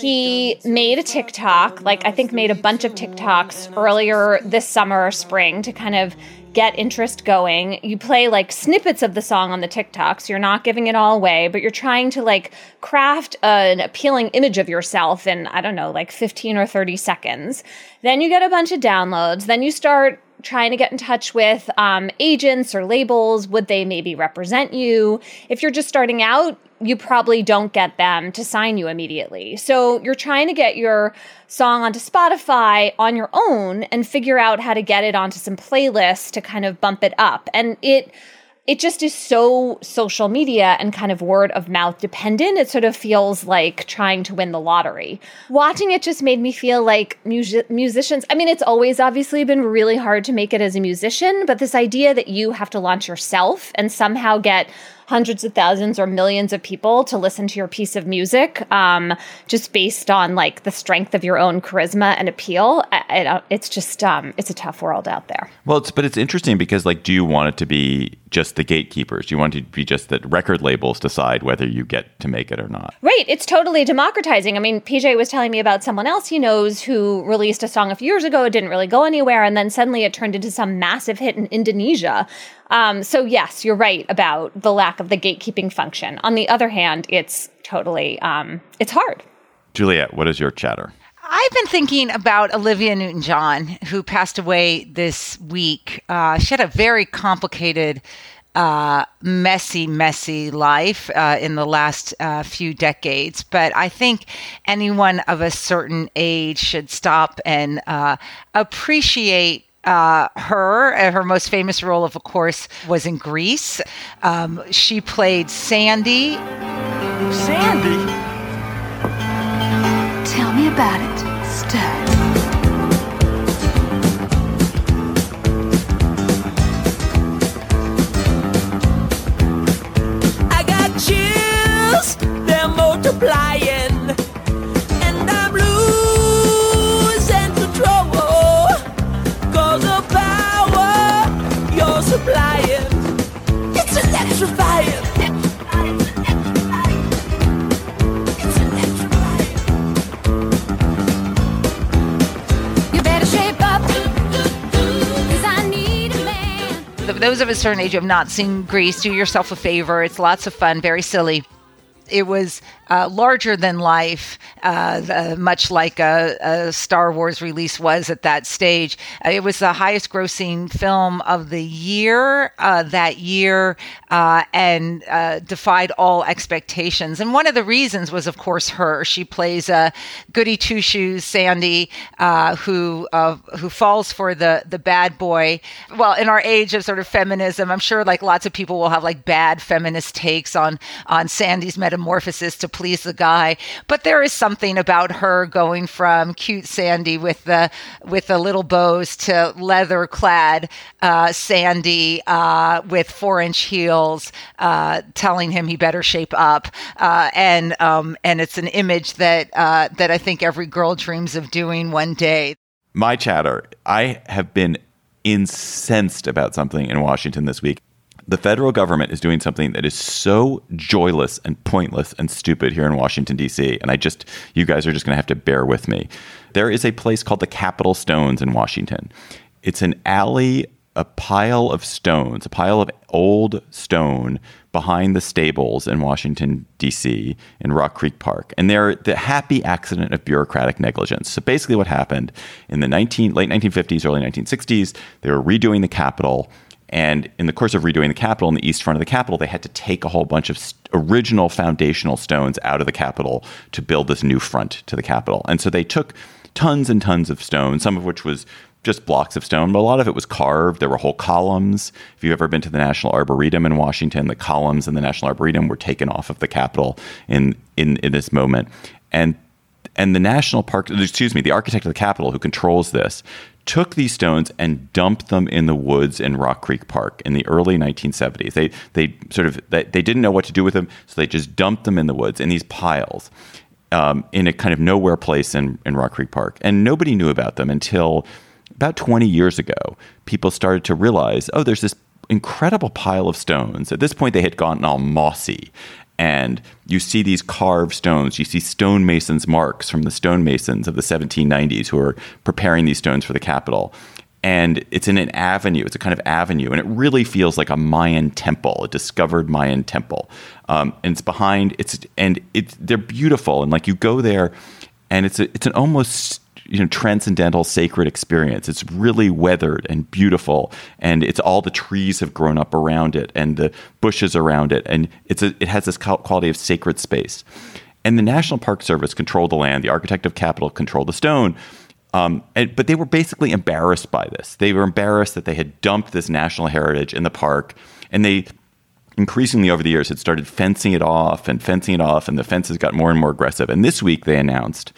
He made a TikTok, like I think made a bunch of TikToks earlier this summer or spring to kind of get interest going. You play like snippets of the song on the TikToks. you're not giving it all away, but you're trying to like craft an appealing image of yourself in, I don't know, like 15 or 30 seconds. Then you get a bunch of downloads. Then you start trying to get in touch with um, agents or labels. Would they maybe represent you? If you're just starting out, you probably don't get them to sign you immediately. So you're trying to get your song onto Spotify on your own and figure out how to get it onto some playlists to kind of bump it up. And it it just is so social media and kind of word of mouth dependent. It sort of feels like trying to win the lottery. Watching it just made me feel like music- musicians. I mean, it's always obviously been really hard to make it as a musician, but this idea that you have to launch yourself and somehow get hundreds of thousands or millions of people to listen to your piece of music um, just based on like the strength of your own charisma and appeal. I, it's just um, it's a tough world out there. Well it's but it's interesting because like do you want it to be just the gatekeepers? Do you want it to be just that record labels decide whether you get to make it or not? Right. It's totally democratizing. I mean pj was telling me about someone else he knows who released a song a few years ago. It didn't really go anywhere. And then suddenly it turned into some massive hit in indonesia um, so yes, you're right about the lack of the gatekeeping function. On the other hand, it's totally um, it's hard. Juliette, what is your chatter? I've been thinking about Olivia Newton John, who passed away this week. Uh, she had a very complicated, uh, messy, messy life uh, in the last uh, few decades. But I think anyone of a certain age should stop and uh, appreciate uh, her, uh, her most famous role, of course, was in Grease. Um, she played Sandy. Sandy? Tell me about it, Steph. I got chills, they're multiplying. Those of a certain age who have not seen Grease, do yourself a favor. It's lots of fun, very silly. It was uh, larger than life, uh, the, much like a, a, Star Wars release was at that stage. Uh, it was the highest grossing film of the year uh, that year uh, and defied all expectations. And one of the reasons was, of course, her. She plays a goody two shoes Sandy who who falls for the the bad boy. Well, in our age of sort of feminism, I'm sure like lots of people will have like bad feminist takes on on Sandy's metamorphosis to please the guy. But there is something about her going from cute Sandy with the with the little bows to leather clad uh, Sandy uh, with four inch heels, uh, telling him he better shape up. Uh, and um, and it's an image that uh, that I think every girl dreams of doing one day. My chatter. I have been incensed about something in Washington this week the federal government is doing something that is so joyless and pointless and stupid here in Washington, D.C. And I just, you guys are just going to have to bear with me. There is a place called the Capitol Stones in Washington. It's an alley, a pile of stones, a pile of old stone behind the stables in Washington, D.C., in Rock Creek Park. And they're the happy accident of bureaucratic negligence. So basically, what happened in the 19, late 1950s, early 1960s, they were redoing the Capitol and in the course of redoing the Capitol in the east front of the Capitol, they had to take a whole bunch of st- original foundational stones out of the Capitol to build this new front to the Capitol. And so they took tons and tons of stone, some of which was just blocks of stone, but a lot of it was carved. There were whole columns. If you've ever been to the National Arboretum in Washington, the columns in the National Arboretum were taken off of the Capitol in in, in this moment. And and the national park excuse me the architect of the capitol who controls this took these stones and dumped them in the woods in Rock Creek Park in the early 1970s. They they sort of they, they didn't know what to do with them, so they just dumped them in the woods in these piles. Um, in a kind of nowhere place in, in Rock Creek Park. And nobody knew about them until about 20 years ago. People started to realize, oh, there's this incredible pile of stones. At this point, they had gotten all mossy and you see these carved stones. You see stonemasons' marks from the stonemasons of the 1790s who are preparing these stones for the Capitol. And it's in an avenue. It's a kind of avenue, and it really feels like a Mayan temple, a discovered Mayan temple. Um, and it's behind. It's and it's they're beautiful, and like you go there, and it's a, it's an almost you know transcendental sacred experience. It's really weathered and beautiful and it's all the trees have grown up around it and the bushes around it and it's a, it has this quality of sacred space. And the national park service controlled the land the architect of Capitol controlled the stone um, and, but they were basically embarrassed by this. They were embarrassed that they had dumped this national heritage in the park and they increasingly over the years had started fencing it off and fencing it off and the fences got more and more aggressive. And this week they announced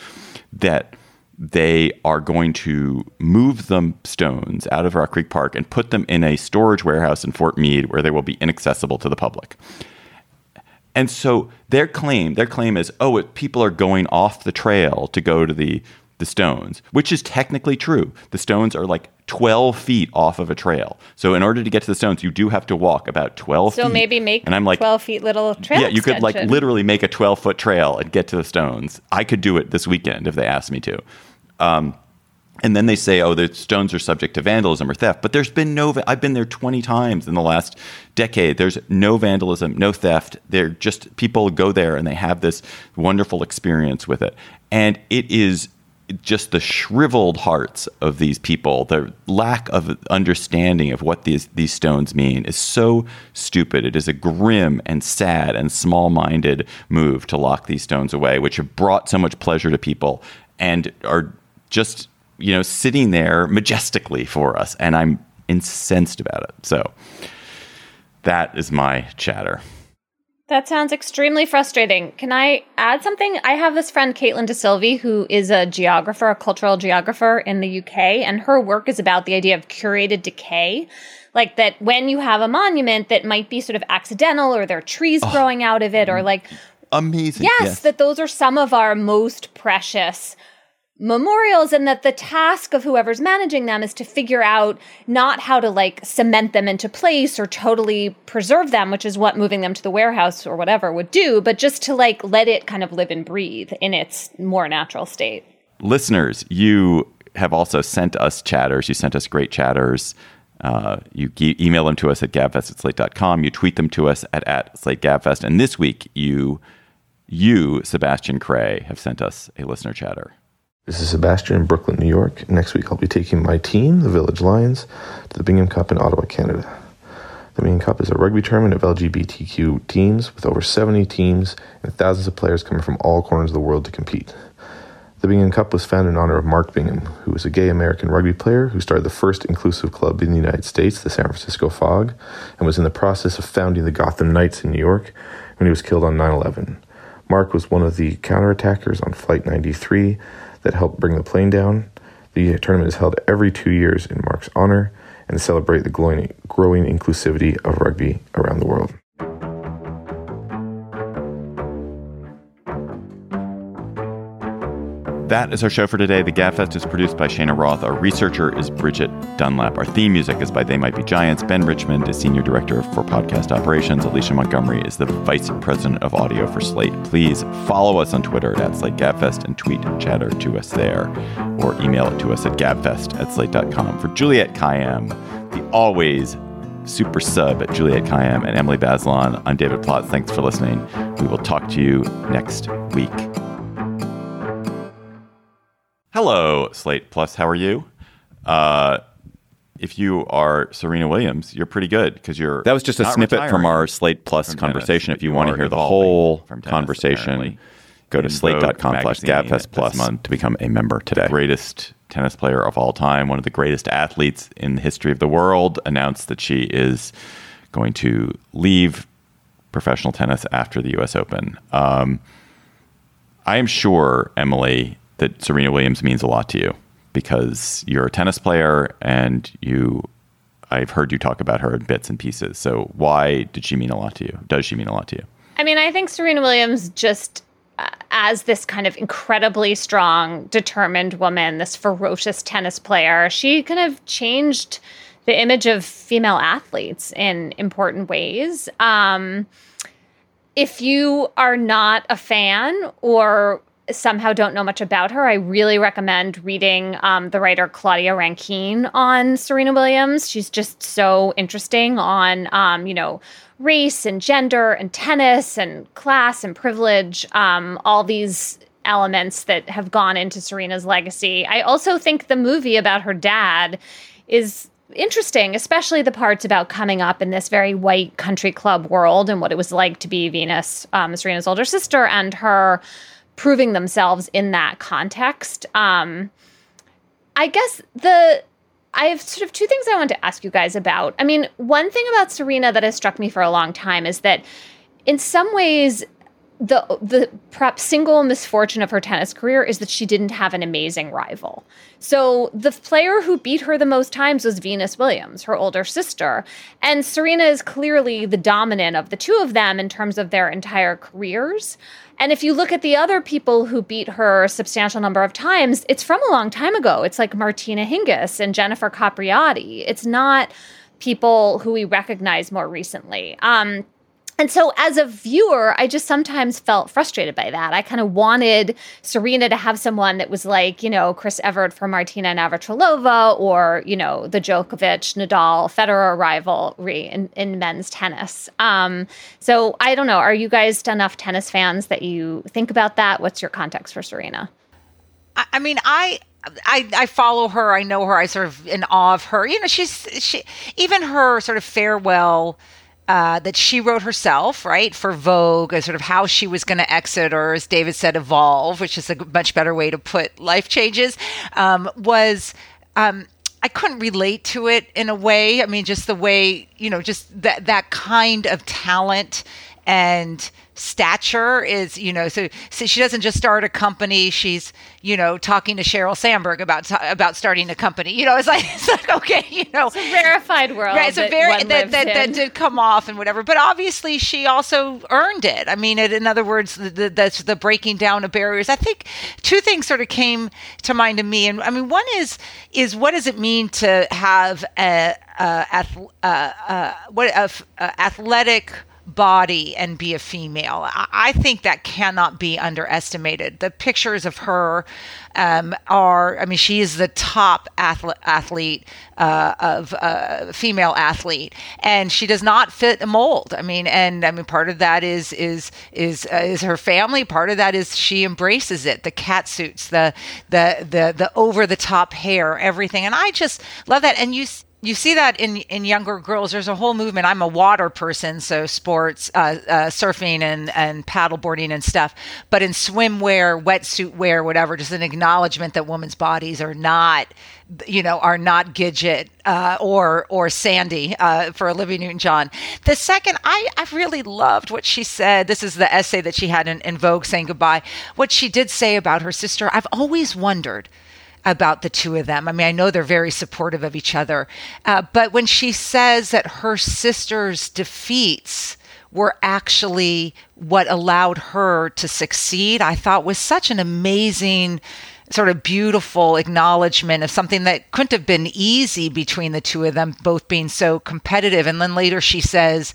that they are going to move the stones out of Rock Creek Park and put them in a storage warehouse in Fort Meade where they will be inaccessible to the public. And so their claim, their claim is, oh, people are going off the trail to go to the the stones, which is technically true. The stones are like 12 feet off of a trail. So in order to get to the stones, you do have to walk about 12 so feet. maybe make and I'm like, 12 feet little trail Yeah, you extension. could like literally make a 12 foot trail and get to the stones. I could do it this weekend if they asked me to. Um, and then they say, oh, the stones are subject to vandalism or theft. But there's been no, I've been there 20 times in the last decade. There's no vandalism, no theft. They're just, people go there and they have this wonderful experience with it. And it is just the shriveled hearts of these people, the lack of understanding of what these, these stones mean is so stupid. It is a grim and sad and small minded move to lock these stones away, which have brought so much pleasure to people and are just, you know, sitting there majestically for us. And I'm incensed about it. So that is my chatter. That sounds extremely frustrating. Can I add something? I have this friend, Caitlin DeSilvey, who is a geographer, a cultural geographer in the UK, and her work is about the idea of curated decay. Like that when you have a monument that might be sort of accidental or there are trees oh, growing out of it or mm-hmm. like. Amazing. Yes, yes, that those are some of our most precious memorials and that the task of whoever's managing them is to figure out not how to like cement them into place or totally preserve them which is what moving them to the warehouse or whatever would do but just to like let it kind of live and breathe in its more natural state listeners you have also sent us chatters you sent us great chatters Uh, you email them to us at gabfest at slate.com. You tweet them to us at, at slate gabfest. And this week, you, you, Sebastian Cray, have sent us a listener chatter. This is Sebastian in Brooklyn, New York. Next week, I'll be taking my team, the Village Lions, to the Bingham Cup in Ottawa, Canada. The Bingham Cup is a rugby tournament of LGBTQ teams with over 70 teams and thousands of players coming from all corners of the world to compete. The Bingham Cup was founded in honor of Mark Bingham, who was a gay American rugby player who started the first inclusive club in the United States, the San Francisco Fog, and was in the process of founding the Gotham Knights in New York when he was killed on 9 11. Mark was one of the counterattackers on Flight 93 that helped bring the plane down. The tournament is held every two years in Mark's honor and celebrate the growing inclusivity of rugby around the world. That is our show for today. The Gabfest is produced by Cheyna Roth. Our researcher is Bridgette Dunlap. Our theme music is by They Might Be Giants. Ben Richmond is Senior Director for Podcast Operations. Alicia Montgomery is the Vice President of Audio for Slate. Please follow us on Twitter at Slate Gabfest and tweet chatter to us there or email it to us at gabfest at slate.com. For Juliette Kayyem, the always super sub at Juliette Kayyem and Emily Bazelon, I'm David Plotz. Thanks for listening. We will talk to you next week. Hello, Slate Plus. How are you? Uh, if you are Serena Williams, you're pretty good because you're. That was just a snippet from our Slate Plus from conversation. tennis. If you want to hear the whole tennis, conversation, go to slate.com slash gabfest Plus month. to become a member today. greatest tennis player of all time, one of the greatest athletes in the history of the world, announced that she is going to leave professional tennis after the U.S. Open. Um, I am sure, Emily, that Serena Williams means a lot to you because you're a tennis player and you. I've heard you talk about her in bits and pieces. So, why did she mean a lot to you? Does she mean a lot to you? I mean, I think Serena Williams just uh, as this kind of incredibly strong, determined woman, this ferocious tennis player, she kind of changed the image of female athletes in important ways. Um, if you are not a fan or somehow don't know much about her, I really recommend reading um, the writer Claudia Rankine on Serena Williams. She's just so interesting on, um, you know, race and gender and tennis and class and privilege, um, all these elements that have gone into Serena's legacy. I also think the movie about her dad is interesting, especially the parts about coming up in this very white country club world and what it was like to be Venus, um, Serena's older sister, and her proving themselves in that context. Um, I guess the I have sort of two things I want to ask you guys about. I mean, one thing about Serena that has struck me for a long time is that in some ways the the perhaps single misfortune of her tennis career is that she didn't have an amazing rival. So the player who beat her the most times was Venus Williams, her older sister, and Serena is clearly the dominant of the two of them in terms of their entire careers. And if you look at the other people who beat her a substantial number of times, it's from a long time ago. It's like Martina Hingis and Jennifer Capriati. It's not people who we recognize more recently. Um, and so, as a viewer, I just sometimes felt frustrated by that. I kind of wanted Serena to have someone that was like, you know, Chris Evert for Martina Navratilova, or you know, the Djokovic Nadal Federer rivalry in, in men's tennis. Um, so, I don't know. Are you guys enough tennis fans that you think about that? What's your context for Serena? I, I mean, I. I, I follow her. I know her. I sort of in awe of her. You know, she's she even her sort of farewell uh, that she wrote herself, right, for Vogue, as sort of how she was going to exit, or as David said, evolve, which is a much better way to put life changes, um, was. Um, I couldn't relate to it in a way. I mean, just the way you know, just that that kind of talent and stature is you know so, so she doesn't just start a company. She's you know talking to sheryl sandberg about about starting a company. You know it's like (laughs) it's like okay you know. It's a rarefied world. right it's a very that, that, that did come off and whatever but obviously she also earned it. I mean it, in other words the, the, that's the breaking down of barriers. I think two things sort of came to mind to me and i mean one is is what does it mean to have a, a, ath, uh, uh, what a, a athletic body and be a female. I, think that cannot be underestimated. The pictures of her um, are, I mean, she is the top athlete, athlete uh, of uh, female athlete, and she does not fit a mold. I mean, and I mean, part of that is is is uh, is her family. Part of that is she embraces it. The cat suits, the the the the over the top hair, everything, and I just love that. And you you see that in in younger girls. There's a whole movement. I'm a water person, so sports, uh, uh, surfing and and paddleboarding and stuff. But in swimwear, wetsuit wear, whatever, just an acknowledgement that women's bodies are not, you know, are not Gidget uh, or or Sandy uh, for Olivia Newton-John. The second, I I really loved what she said. This is the essay that she had in, in Vogue saying goodbye. What she did say about her sister. I've always wondered about the two of them. I mean, I know they're very supportive of each other, uh, but when she says that her sister's defeats were actually what allowed her to succeed, I thought was such an amazing sort of beautiful acknowledgement of something that couldn't have been easy between the two of them both being so competitive and then later she says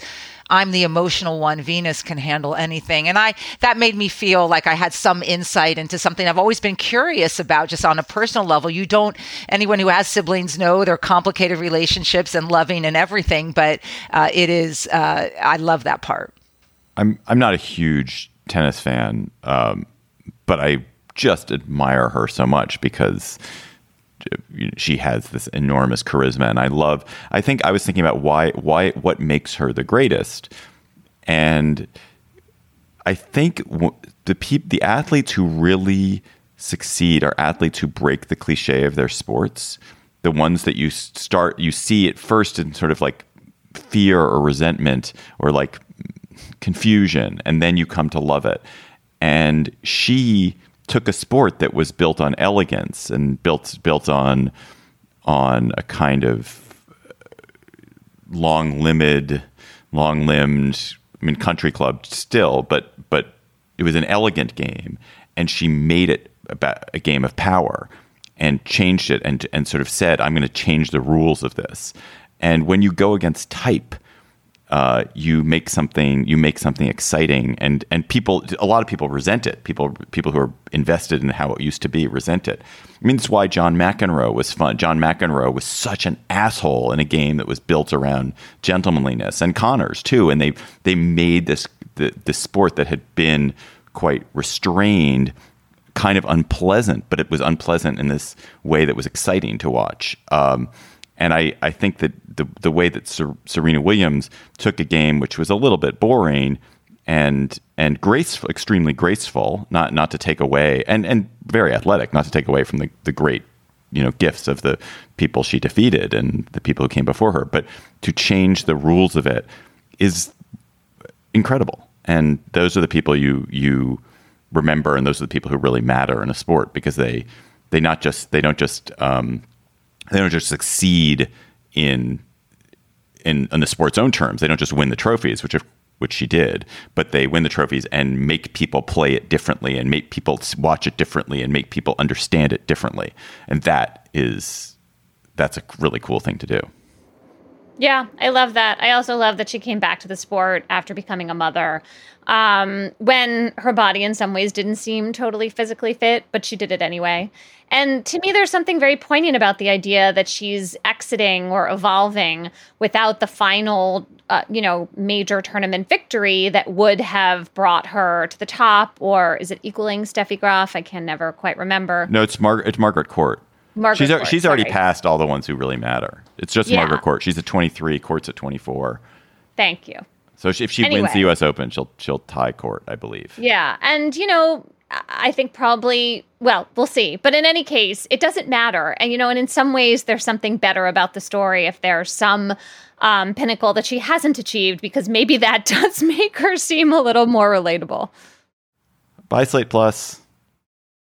I'm the emotional one. Venus can handle anything. And I that made me feel like I had some insight into something I've always been curious about just on a personal level. You don't anyone who has siblings know they're complicated relationships and loving and everything, but uh, it is uh, I love that part. I'm I'm not a huge tennis fan, um, but I just admire her so much because she has this enormous charisma. And i love i think i was thinking about why why what makes her the greatest. And i think the peop, the athletes who really succeed are athletes who break the cliche of their sports. The ones that you start you see at first in sort of like fear or resentment or like confusion and then you come to love it. And she took a sport that was built on elegance and built built on on a kind of long limbed, long limbed. I mean, country club still, but but it was an elegant game, and she made it about a game of power and changed it and and sort of said, "I'm going to change the rules of this." And when you go against type, uh, you make something you make something exciting and and people a lot of people resent it. People people who are invested in how it used to be resent it. I mean that's why John McEnroe was fun. John McEnroe was such an asshole in a game that was built around gentlemanliness and Connors too and they they made this the, the sport that had been quite restrained kind of unpleasant but it was unpleasant in this way that was exciting to watch. Um, and I, I think that the, the way that Ser- Serena Williams took a game which was a little bit boring and and graceful, extremely graceful, not not to take away and and very athletic, not to take away from the, the great you know gifts of the people she defeated and the people who came before her, but to change the rules of it is incredible. And those are the people you you remember, and those are the people who really matter in a sport because they they not just they don't just um, they don't just succeed in in in the sport's own terms. They don't just win the trophies, which which she did, but they win the trophies and make people play it differently and make people watch it differently and make people understand it differently. And that is that's a really cool thing to do. Yeah, I love that. I also love that she came back to the sport after becoming a mother. Um, when her body, in some ways, didn't seem totally physically fit, but she did it anyway. And to me, there's something very poignant about the idea that she's exiting or evolving without the final, uh, you know, major tournament victory that would have brought her to the top. Or is it equaling Steffi Graf? I can never quite remember. No, it's Mar- it's Margaret Court. Margaret she's Court, she's already sorry. passed all the ones who really matter. It's just Yeah. Margaret Court. She's at 23, Court's at 24. Thank you. So if she wins the U.S. Open, she'll she'll tie Court, I believe. Yeah. And, you know, I think probably, well, we'll see. But in any case, it doesn't matter. And, you know, and in some ways, there's something better about the story if there's some um, pinnacle that she hasn't achieved, because maybe that (laughs) does make her seem a little more relatable. Bye, Slate Plus.